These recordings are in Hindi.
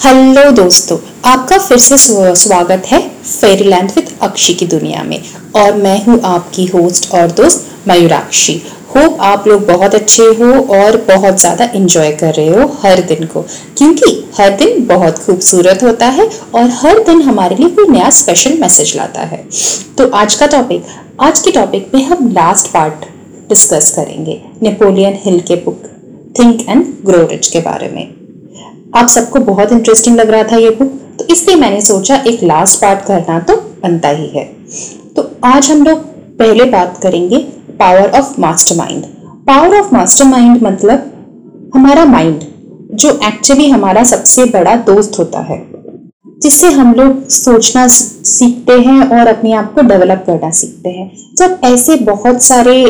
हेलो दोस्तों, आपका फिर से स्वागत है फेरीलैंड विद अक्षी की दुनिया में। और मैं हूँ आपकी होस्ट और दोस्त मयूराक्षी। होप आप लोग बहुत अच्छे हो और बहुत ज़्यादा इंजॉय कर रहे हो हर दिन को। क्योंकि हर दिन बहुत खूबसूरत होता है और हर दिन हमारे लिए कोई नया स्पेशल मैसेज लाता है। तो आज का टॉपिक आज के टॉपिक में हम लास्ट पार्ट डिस्कस करेंगे। नेपोलियन हिल के book think and grow rich के बारे में। आप सबको बहुत इंटरेस्टिंग लग रहा था ये बुक तो इसलिए मैंने सोचा, एक लास्ट पार्ट करना तो बनता ही है। तो आज हम लोग पहले बात करेंगे power of master mind power of master mind मतलब हमारा माइंड जो एक्चुअली हमारा सबसे बड़ा दोस्त होता है, जिससे हम लोग सोचना सीखते हैं और अपने आप को डेवलप करना सीखते हैं। जब ऐसे बहुत सारे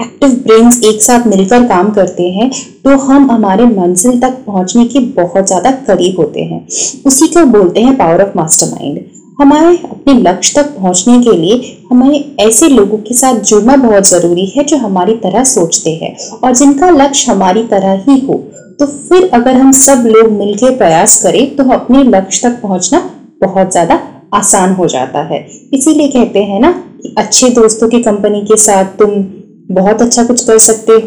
एक्टिव ब्रेन्स एक साथ मिलकर काम करते हैं तो हम हमारे मंजिल तक पहुँचने के बहुत ज़्यादा करीब होते हैं। उसी को बोलते हैं पावर ऑफ़ मास्टरमाइंड हमारे, अपने लक्ष्य तक पहुँचने के लिए हमें ऐसे लोगों के साथ जुड़ना बहुत ज़रूरी है जो हमारी तरह सोचते हैं और जिनका लक्ष्य हमारी तरह ही हो। तो फिर अगर हम सब लोग मिलकर प्रयास करें तो अपने लक्ष्य तक पहुँचना बहुत ज़्यादा आसान हो जाता है। इसीलिए कहते हैं ना कि अच्छे दोस्तों की कंपनी के साथ तुम बहुत अच्छा कुछ कर सकते हो।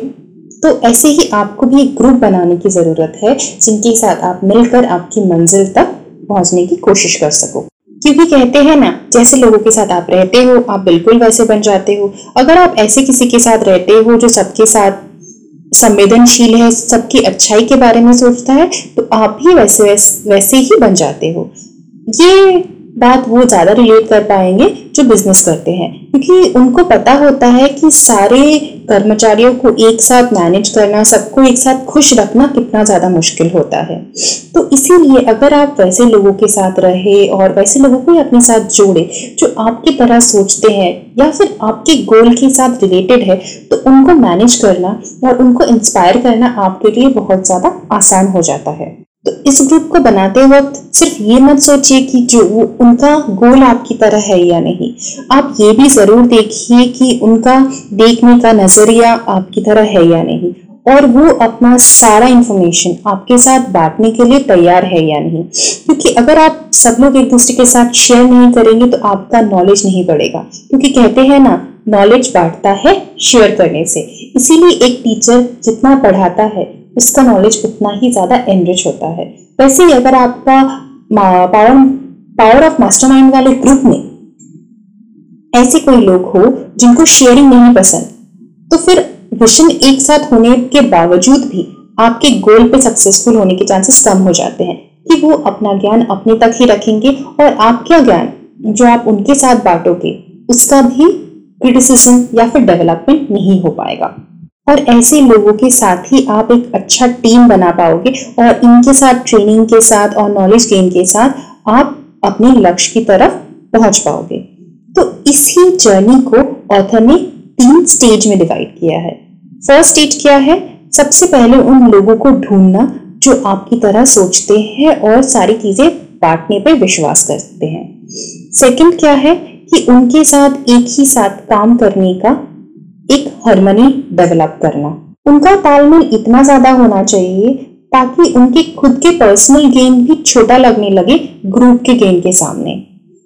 तो ऐसे ही आपको भी एक ग्रुप बनाने की ज़रूरत है जिनके साथ आप मिलकर आपकी मंजिल तक पहुँचने की कोशिश कर सको। क्योंकि कहते हैं ना जैसे लोगों के साथ आप रहते हो आप बिल्कुल वैसे बन जाते हो। अगर आप ऐसे किसी के साथ रहते हो जो सबके साथ संवेदनशील है सबकी अच्छाई के बारे में सोचता है तो आप भी वैसे वैसे, वैसे ही बन जाते हो। ये बात वो ज़्यादा रिलेट कर पाएँगे जो बिज़नेस करते हैं। क्योंकि उनको पता होता है कि सारे कर्मचारियों को एक साथ मैनेज करना, सबको एक साथ खुश रखना कितना ज़्यादा मुश्किल होता है। तो इसीलिए अगर आप वैसे लोगों के साथ रहे और वैसे लोगों को अपने साथ जोड़े, जो आपकी तरह सोचते हैं या फिर आपके गोल के साथ रिलेटेड है तो उनको मैनेज करना और उनको इंस्पायर करना आपके लिए बहुत ज़्यादा आसान हो जाता है। तो इस ग्रुप को बनाते वक्त सिर्फ़ ये मत सोचिए कि जो उनका गोल आपकी तरह है या नहीं। आप ये भी ज़रूर देखिए कि उनका देखने का नज़रिया आपकी तरह है या नहीं और वो अपना सारा इंफॉर्मेशन आपके साथ बांटने के लिए तैयार है या नहीं। क्योंकि अगर आप सब लोग एक दूसरे के साथ शेयर नहीं करेंगे तो आपका नॉलेज नहीं बढ़ेगा। क्योंकि कहते हैं ना नॉलेज बांटता है शेयर करने से। इसीलिए एक टीचर जितना पढ़ाता है उसका नॉलेज उतना ही ज़्यादा एनरिच होता है। वैसे ही अगर आपका पावर पावर ऑफ़ मास्टरमाइंड वाले ग्रुप में ऐसे कोई लोग हो जिनको शेयरिंग नहीं पसंद तो फिर विशन एक साथ होने के बावजूद भी आपके गोल पे सक्सेसफुल होने के चांसेस कम हो जाते हैं कि वो अपना ज्ञान अपने तक ही रखेंगे और आपका ज्ञान जो आप उनके साथ बांटोगे, उसका भी क्रिटिसिज्म या फिर डेवलपमेंट नहीं हो पाएगा। और ऐसे लोगों के साथ ही आप एक अच्छा टीम बना पाओगे और इनके साथ ट्रेनिंग के साथ और नॉलेज गेन के साथ आप अपने लक्ष्य की तरफ़ पहुँच पाओगे। तो इसी जर्नी को ऑथर ने तीन स्टेज में डिवाइड किया है। फ़र्स्ट स्टेज क्या है? सबसे पहले उन लोगों को ढूंढना जो आपकी तरह सोचते हैं और सारी चीज़ें बांटने पर विश्वास करते हैं। सेकंड क्या है? कि उनके साथ एक ही साथ काम करने का एक हारमोनी डेवलप करना। उनका तालमेल इतना ज़्यादा होना चाहिए ताकि उनके खुद के पर्सनल गेम भी छोटा लगने लगे ग्रुप के गेम के सामने।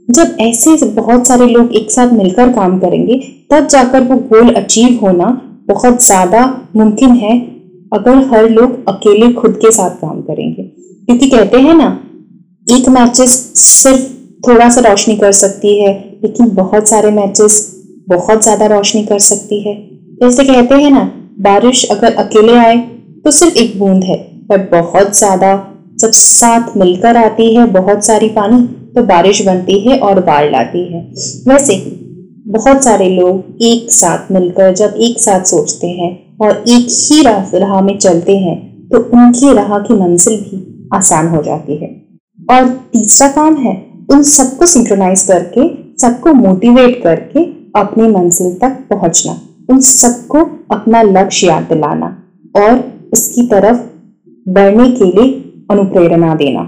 जब ऐसे बहुत सारे लोग एक साथ मिलकर काम करेंगे, तब जाकर वो गोल अचीव होना बहुत ज़्यादा मुमकिन है अगर हर लोग अकेले खुद के साथ काम करेंगे। क्योंकि कहते हैं ना, एक मैचेस सिर्फ़ थोड़ा सा रोशनी कर सकती है, लेकिन बहुत सारे मैचेस बहुत ज़्यादा रोशनी कर सकती है। जैसे कहते हैं ना, बारिश अगर अकेले आए तो सिर्फ़ एक बूंद है, पर बहुत ज़्यादा जब साथ मिलकर आती है बहुत सारी पानी तो बारिश बनती है और बाढ़ लाती है। वैसे ही बहुत सारे लोग एक साथ मिलकर जब एक साथ सोचते हैं और एक ही राह में चलते हैं तो उनकी राह की मंजिल भी आसान हो जाती है। और तीसरा काम है, उन सबको सिंक्रोनाइज करके, सबको मोटिवेट करके अपनी मंजिल तक पहुँचना, उन सबको अपना लक्ष्य याद दिलाना और उसकी तरफ़ बढ़ने के लिए अनुप्रेरणा देना।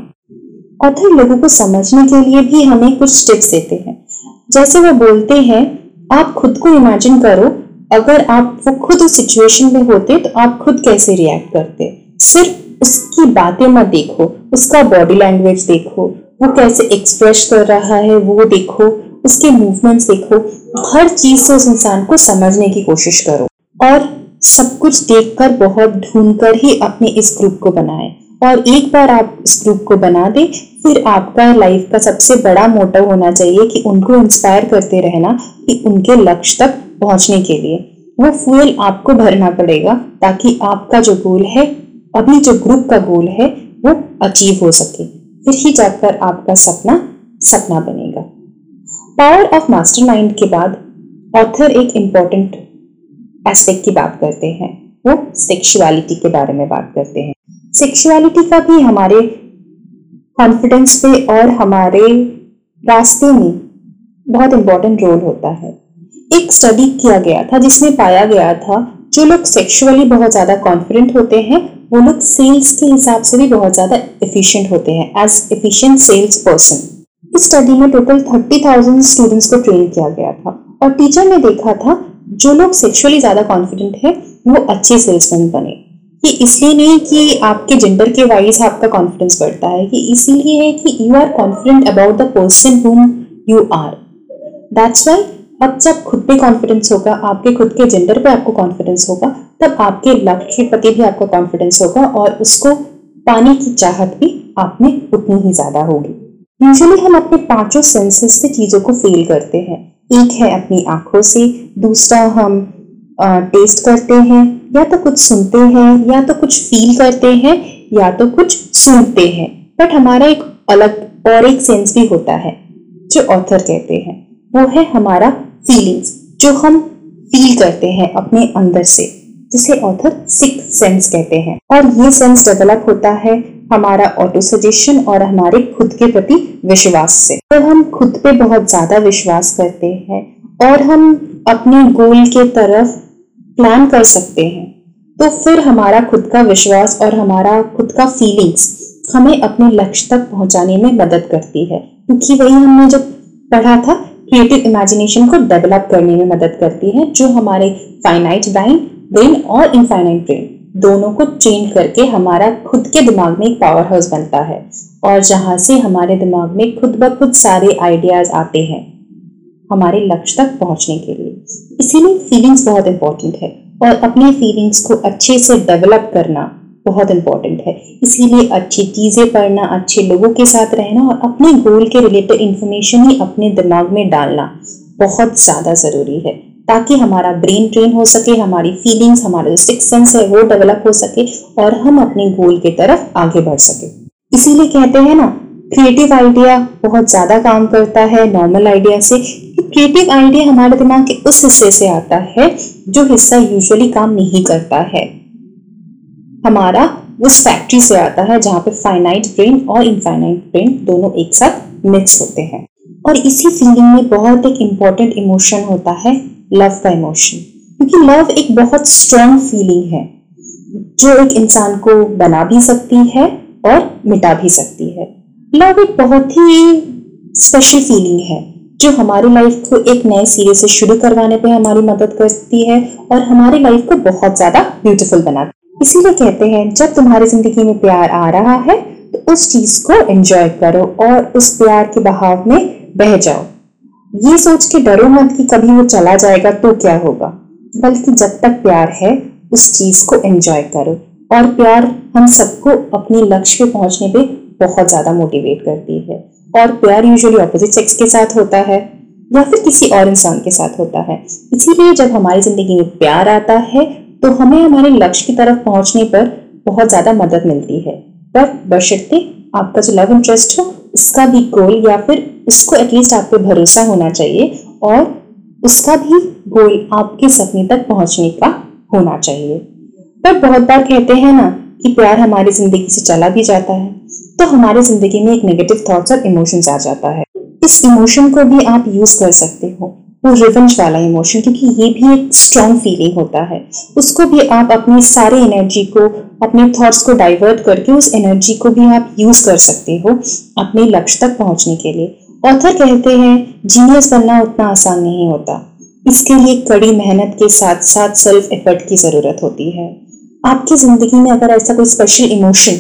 ऑथर लोगों को समझने के लिए भी हमें कुछ टिप्स देते हैं। जैसे वो बोलते हैं, आप खुद को इमेजिन करो, अगर आप वो खुद उस सिचुएशन में होते तो आप खुद कैसे रिएक्ट करते? सिर्फ़ उसकी बातें मत देखो, उसका बॉडी लैंग्वेज देखो, वो कैसे एक्सप्रेस कर रहा है, वो देखो उसके मूवमेंट्स देखो। हर चीज़ से उस इंसान को समझने की कोशिश करो। और सब कुछ देखकर, बहुत ढूंढकर ही अपने इस ग्रुप को बनाए। और एक बार आप इस ग्रुप को बना दे, फिर आपका लाइफ का सबसे बड़ा मोटिव होना चाहिए कि उनको इंस्पायर करते रहना, कि उनके लक्ष्य तक पहुँचने के लिए। वो फ्यूल आपको भरना पड़ेगा, ताकि आपका जो गोल है, अभी जो ग्रुप का गोल है, वो अचीव हो सके। फिर ही जाकर आपका सपना सपना बनेगा पावर ऑफ़ मास्टरमाइंड के बाद ऑथर एक इंपॉर्टेंट एस्पेक्ट की बात करते हैं। वो सेक्सुअलिटी के बारे में बात करते हैं। सेक्सुअलिटी का भी हमारे कॉन्फिडेंस पे और हमारे रास्ते में बहुत इम्पोर्टेंट रोल होता है। एक स्टडी किया गया था जिसमें पाया गया था, जो लोग सेक्सुअली बहुत ज़्यादा कॉन्फिडेंट होते हैं, वो लोग सेल्स के हिसाब से भी बहुत ज़्यादा एफिशिएंट होते हैं एज एफिशिएंट सेल्स पर्सन इस स्टडी में टोटल थर्टी थाउज़ेंड स्टूडेंट्स को ट्रेन किया गया था। और टीचर ने देखा था, जो लोग सेक्सुअली ज़्यादा कॉन्फिडेंट है, वो अच्छे सेल्समैन बने। ये इसलिए नहीं कि आपके जेंडर के वाइज आपका कॉन्फिडेंस बढ़ता है कि इसीलिए है कि you are confident about the person whom you are that's why अब जब खुद पे कॉन्फिडेंस होगा, आपके खुद के जेंडर पे आपको कॉन्फिडेंस होगा, तब आपके लक्ष्य प्रति भी आपको कॉन्फिडेंस होगा और उसको पाने की चाहत भी आप में उतनी ही ज़्यादा होगी। यूजुअली हम अपने पाँचों सेंसेस से चीज़ों को फील करते हैं। एक है अपनी आँखों से दूसरा हम आ, टेस्ट करते हैं या तो कुछ सुनते हैं या तो कुछ फील करते हैं या तो कुछ सुनते हैं। बट हमारा एक अलग और एक सेंस भी होता है जो ऑथर कहते हैं। वो है हमारा फीलिंग्स जो हम फील करते हैं अपने अंदर से जिसे ऑथर सिक्स सेंस कहते हैं। और ये सेंस डेवलप होता है हमारा ऑटो सजेशन और हमारे खुद के प्रति विश्वास से। तो हम खुद पे बहुत ज़्यादा विश्वास करते हैं और हम अपने गोल के तरफ़ प्लान कर सकते हैं। तो फिर हमारा खुद का विश्वास और हमारा खुद का फीलिंग्स हमें अपने लक्ष्य तक पहुँचाने में मदद करती है। क्योंकि वही हमने जब पढ़ा था क्रिएटिव इमेजिनेशन को डेवलप करने में मदद करती है, जो हमारे फाइनाइट ब्राइन ब्रेन और इनफाइनाइट ब्रेन दोनों को ट्रेन करके हमारा खुद के दिमाग में एक पावर हाउस बनता है और जहाँ से हमारे दिमाग में खुद ब खुद सारे आइडियाज़ आते हैं हमारे लक्ष्य तक पहुँचने के लिए। इसीलिए फीलिंग्स बहुत इंपॉर्टेंट है और अपने फीलिंग्स को अच्छे से डेवलप करना बहुत इंपॉर्टेंट है। इसीलिए अच्छी चीज़ें पढ़ना, अच्छे लोगों के साथ रहना और अपने गोल के रिलेटेड इंफॉर्मेशन ही अपने दिमाग में डालना बहुत ज़्यादा ज़रूरी है। ताकि हमारा ब्रेन ट्रेन हो सके, हमारी फीलिंग्स हमारा सिक्स सेंस है, वो डेवलप हो सके और हम अपने गोल की तरफ़ आगे बढ़ सके। इसीलिए कहते हैं ना क्रिएटिव आइडिया बहुत ज़्यादा काम करता है नॉर्मल आइडिया से। क्रिएटिव आइडिया हमारे दिमाग के उस हिस्से से आता है जो हिस्सा यूजुअली काम नहीं करता है। हमारा उस फैक्ट्री से आता है जहाँ पे फाइनाइट ब्रेन और इनफाइनाइट ब्रेन दोनों एक साथ मिक्स होते हैं। और इसी फीलिंग में बहुत एक इंपॉर्टेंट इमोशन होता है लव का इमोशन क्योंकि लव एक बहुत स्ट्रॉन्ग फीलिंग है, जो एक इंसान को बना भी सकती है और मिटा भी सकती है। लव एक बहुत ही स्पेशल फीलिंग है, जो हमारी लाइफ को एक नए सिरे से शुरू करवाने पे हमारी मदद करती है और हमारी लाइफ को बहुत ज़्यादा ब्यूटीफुल बनाती है। इसीलिए कहते हैं, जब तुम्हारी ज़िंदगी में प्यार आ रहा है तो उस चीज़ को एंजॉय करो और उस प्यार के बहाव में बह जाओ। ये सोच के डरो मत कि कभी वो चला जाएगा तो क्या होगा। बल्कि जब तक प्यार है, उस चीज़ को एंजॉय करो। और प्यार हम सबको अपने लक्ष्य पे पहुँचने पे बहुत ज़्यादा मोटिवेट करती है। और प्यार यूजुअली ऑपोजिट सेक्स के साथ होता है, या फिर किसी और इंसान के साथ होता है। इसीलिए जब हमारी ज़िंदगी में प्यार आता है तो हमें हमारे लक्ष्य की तरफ़ पहुँचने पर बहुत ज़्यादा मदद मिलती है। पर बशर्ते आपका जो लव इंटरेस्ट हो उसका भी गोल या फिर उसको एटलीस्ट आप पे भरोसा होना चाहिए और उसका भी गोल आपके सपने तक पहुँचने का होना चाहिए। पर बहुत बार कहते हैं ना कि प्यार हमारी ज़िंदगी से चला भी जाता है तो हमारी ज़िंदगी में एक नेगेटिव थॉट्स और इमोशंस आ जाता है। इस इमोशन को भी आप यूज़ कर सकते हो। वो रिवेंज वाला इमोशन क्योंकि ये भी एक स्ट्रॉन्ग फीलिंग होता है। उसको भी आप अपनी सारी एनर्जी को, अपने थॉट्स को डाइवर्ट करके उस एनर्जी को भी आप यूज़ कर सकते हो अपने लक्ष्य तक पहुँचने के लिए। ऑथर कहते हैं जीनियस बनना उतना आसान नहीं होता। इसके लिए कड़ी मेहनत के साथ साथ सेल्फ एफर्ट की ज़रूरत होती है। आपकी ज़िंदगी में अगर ऐसा कोई स्पेशल इमोशन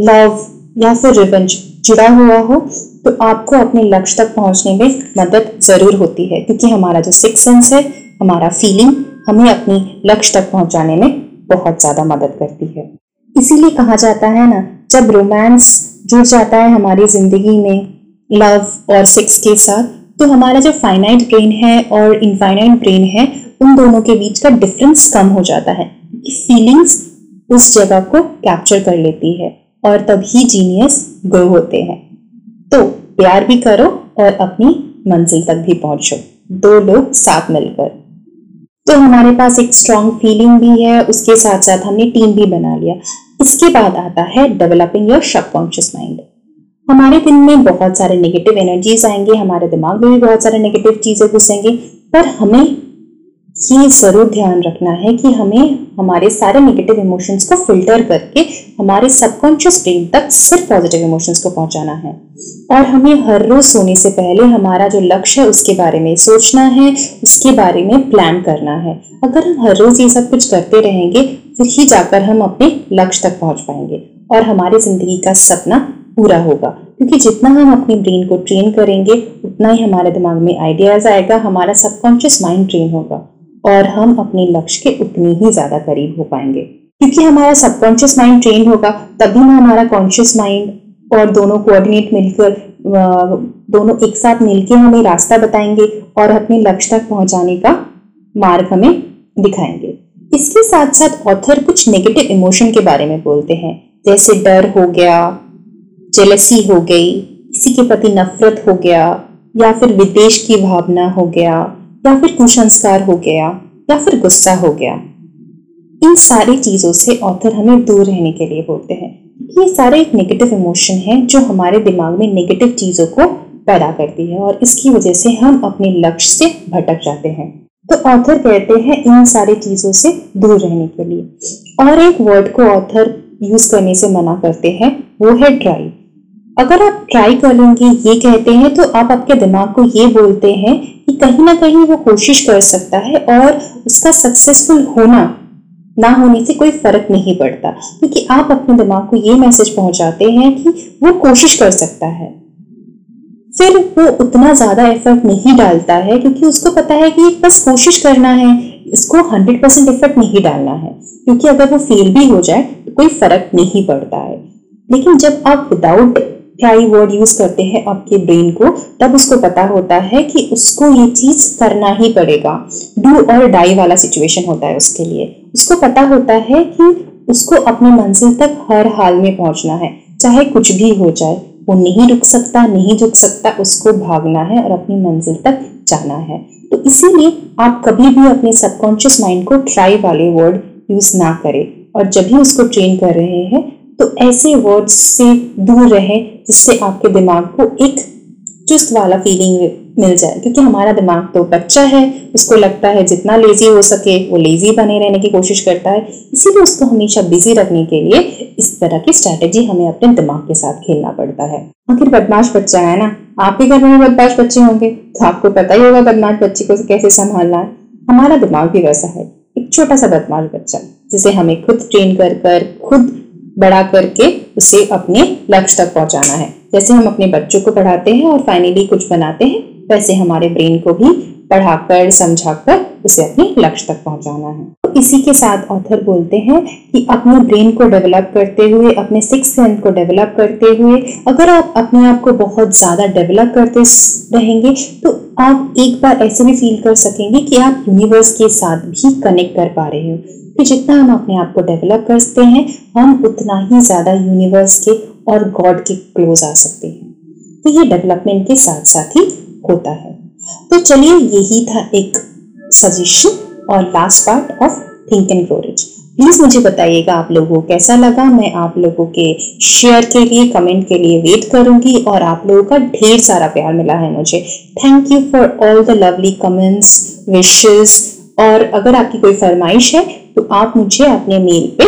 लव या फिर रिवेंज जुड़ा हुआ हो तो आपको अपने लक्ष्य तक पहुँचने में मदद ज़रूर होती है, क्योंकि हमारा जो सिक्स सेंस है, हमारा फीलिंग हमें अपनी लक्ष्य तक पहुँचाने में बहुत ज़्यादा मदद करती है। इसीलिए कहा जाता है ना, जब रोमांस जुड़ जाता है हमारी ज़िंदगी में लव और सेक्स के साथ तो हमारा जो फाइनाइट ब्रेन है और इनफाइनाइट ब्रेन है, उन दोनों के बीच का डिफरेंस कम हो जाता है फीलिंग्स उस जगह को कैप्चर कर लेती है और तभी जीनियस ग्रो होते हैं। प्यार भी करो और अपनी मंजिल तक भी पहुंचो। दो लोग साथ मिलकर। तो हमारे पास एक स्ट्रॉन्ग फीलिंग भी है, उसके साथ साथ हमने टीम भी बना लिया। इसके बाद आता है डेवलपिंग योर सबकॉन्शियस माइंड हमारे दिन में बहुत सारे नेगेटिव एनर्जीज आएँगे, हमारे दिमाग में भी बहुत सारे नेगेटिव चीज़ें घुसेंगे, पर हमें ये ज़रूर ध्यान रखना है कि हमें हमारे सारे नेगेटिव इमोशंस को फ़िल्टर करके हमारे सबकॉन्शियस ब्रेन तक सिर्फ़ पॉजिटिव इमोशंस को पहुंचाना है। और हमें हर रोज सोने से पहले हमारा जो लक्ष्य है उसके बारे में सोचना है, उसके बारे में प्लान करना है। अगर हम हर रोज ये सब कुछ करते रहेंगे, फिर ही जाकर हम अपने लक्ष्य तक पहुँच पाएँगे और हमारी ज़िंदगी का सपना पूरा होगा। क्योंकि जितना हम अपने ब्रेन को ट्रेन करेंगे, उतना ही हमारे दिमाग में आइडियाज़ आएगा, हमारा सबकॉन्शियस माइंड ट्रेन होगा। और हम अपने लक्ष्य के उतने ही ज़्यादा करीब हो पाएँगे। क्योंकि हमारा सबकॉन्शियस माइंड ट्रेन होगा, तभी ना हमारा कॉन्शियस माइंड और दोनों कोऑर्डिनेट मिलकर दोनों एक साथ मिलकर हमें रास्ता बताएँगे और अपने लक्ष्य तक पहुँचाने का मार्ग हमें दिखाएँगे। इसके साथ साथ ऑथर कुछ नेगेटिव इमोशन के बारे में बोलते हैं। जैसे डर हो गया जेलसी हो गई, किसी के प्रति नफरत हो गया, या फिर विदेश की भावना हो गया या फिर कुसंस्कार हो गया, या फिर गुस्सा हो गया। इन सारी चीज़ों से ऑथर हमें दूर रहने के लिए बोलते हैं। ये सारे एक नेगेटिव इमोशन है जो हमारे दिमाग में नेगेटिव चीज़ों को पैदा करती है और इसकी वजह से हम अपने लक्ष्य से भटक जाते हैं। तो ऑथर कहते हैं इन सारी चीज़ों से दूर रहने के लिए। और एक वर्ड को ऑथर यूज़ करने से मना करते हैं, वो है ड्राइव अगर आप ट्राई कर लेंगे ये कहते हैं तो आप आपके दिमाग को ये बोलते हैं कि कहीं ना कहीं वो कोशिश कर सकता है और उसका सक्सेसफुल होना, ना होने से कोई फ़र्क नहीं पड़ता। क्योंकि आप अपने दिमाग को ये मैसेज पहुंचाते हैं कि वो कोशिश कर सकता है। फिर वो उतना ज़्यादा एफर्ट नहीं डालता है, क्योंकि उसको पता है कि बस कोशिश करना है, इसको हंड्रेड परसेंट एफर्ट नहीं डालना है। क्योंकि अगर वो फेल भी हो जाए तो कोई फ़र्क नहीं पड़ता है। लेकिन जब आप विदाउट ट्राई वर्ड यूज़ करते हैं आपके ब्रेन को, तब उसको पता होता है कि उसको ये चीज़ करना ही पड़ेगा। डू और डाई वाला सिचुएशन होता है उसके लिए। उसको पता होता है कि उसको अपनी मंजिल तक हर हाल में पहुँचना है। चाहे कुछ भी हो जाए, वो नहीं रुक सकता, नहीं झुक सकता, उसको भागना है और अपनी मंजिल तक जाना है। तो इसीलिए आप कभी भी अपने सबकॉन्शियस माइंड को ट्राई वाले वर्ड यूज़ ना करें। और जब भी उसको ट्रेन कर रहे हैं तो ऐसे वर्ड्स से दूर रहे जिससे आपके दिमाग को एक चुस्त वाला फीलिंग मिल जाए। क्योंकि हमारा दिमाग तो बच्चा है, उसको लगता है जितना लेजी हो सके, वो लेजी बने रहने की कोशिश करता है। इसीलिए उसको हमेशा बिज़ी रखने के लिए इस तरह की स्ट्रैटेजी हमें अपने दिमाग के साथ खेलना पड़ता है। आखिर बदमाश बच्चा है ना? आप आपके घर में बदमाश बच्चे होंगे तो आपको पता ही होगा बदमाश बच्चे को कैसे संभालना है। हमारा दिमाग भी वैसा है, एक छोटा सा बदमाश बच्चा, जिसे हमें खुद ट्रेन कर कर, खुद बड़ा करके उसे अपने लक्ष्य तक पहुंचाना है। जैसे हम अपने बच्चों को पढ़ाते हैं और फाइनली कुछ बनाते हैं, वैसे हमारे ब्रेन को भी पढ़ाकर, समझाकर उसे अपने लक्ष्य तक पहुंचाना है। तो इसी के साथ ऑथर बोलते हैं कि अपने ब्रेन को डेवलप करते हुए, अपने सिक्स सेंस को डेवलप करते हुए अगर आप अपने आप को बहुत ज़्यादा डेवलप करते रहेंगे तो आप एक बार ऐसे भी फील कर सकेंगे कि आप यूनिवर्स के साथ भी कनेक्ट कर पा रहे हो। कि जितना हम अपने आप को डेवलप करते हैं, हम उतना ही ज़्यादा यूनिवर्स के और गॉड के क्लोज आ सकते हैं। तो ये डेवलपमेंट के साथ साथ ही होता है। तो चलिए, यही था एक सजेशन और last part of think and grow please मुझे बताइएगा आप लोगों को कैसा लगा? मैं आप लोगों के शेयर के लिए कमेंट के लिए वेट करूँगी और आप लोगों का ढेर सारा प्यार मिला है मुझे। Thank you for all the lovely comments wishes और अगर आपकी कोई फरमाइश है तो आप मुझे अपने मेल पे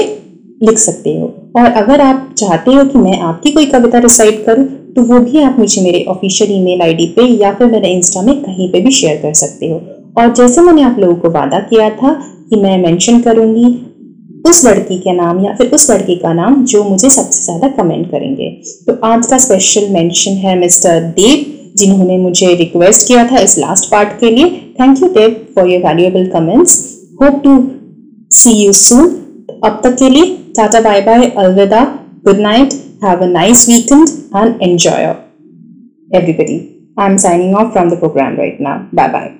लिख सकते हो। और अगर आप चाहते हो कि मैं आपकी कोई कविता रिसाइट करूँ तो वो भी आप मुझे मेरे ऑफिशियल ईमेल आईडी पे या फिर मेरे इंस्टा में कहीं पे भी शेयर कर सकते हो। और जैसे मैंने आप लोगों को वादा किया था कि मैं मेंशन करूँगी उस लड़की के नाम या फिर उस लड़की का नाम जो मुझे सबसे ज़्यादा कमेंट करेंगे। तो आज का स्पेशल मेंशन है मिस्टर देव जिन्होंने मुझे रिक्वेस्ट किया था इस लास्ट पार्ट के लिए। Thank you Dev for your valuable comments hope to See you soon. Up takili. Tata bye bye. Alvida. Good night. Have a nice weekend and enjoy everybody. I'm signing off from the program right now. Bye bye.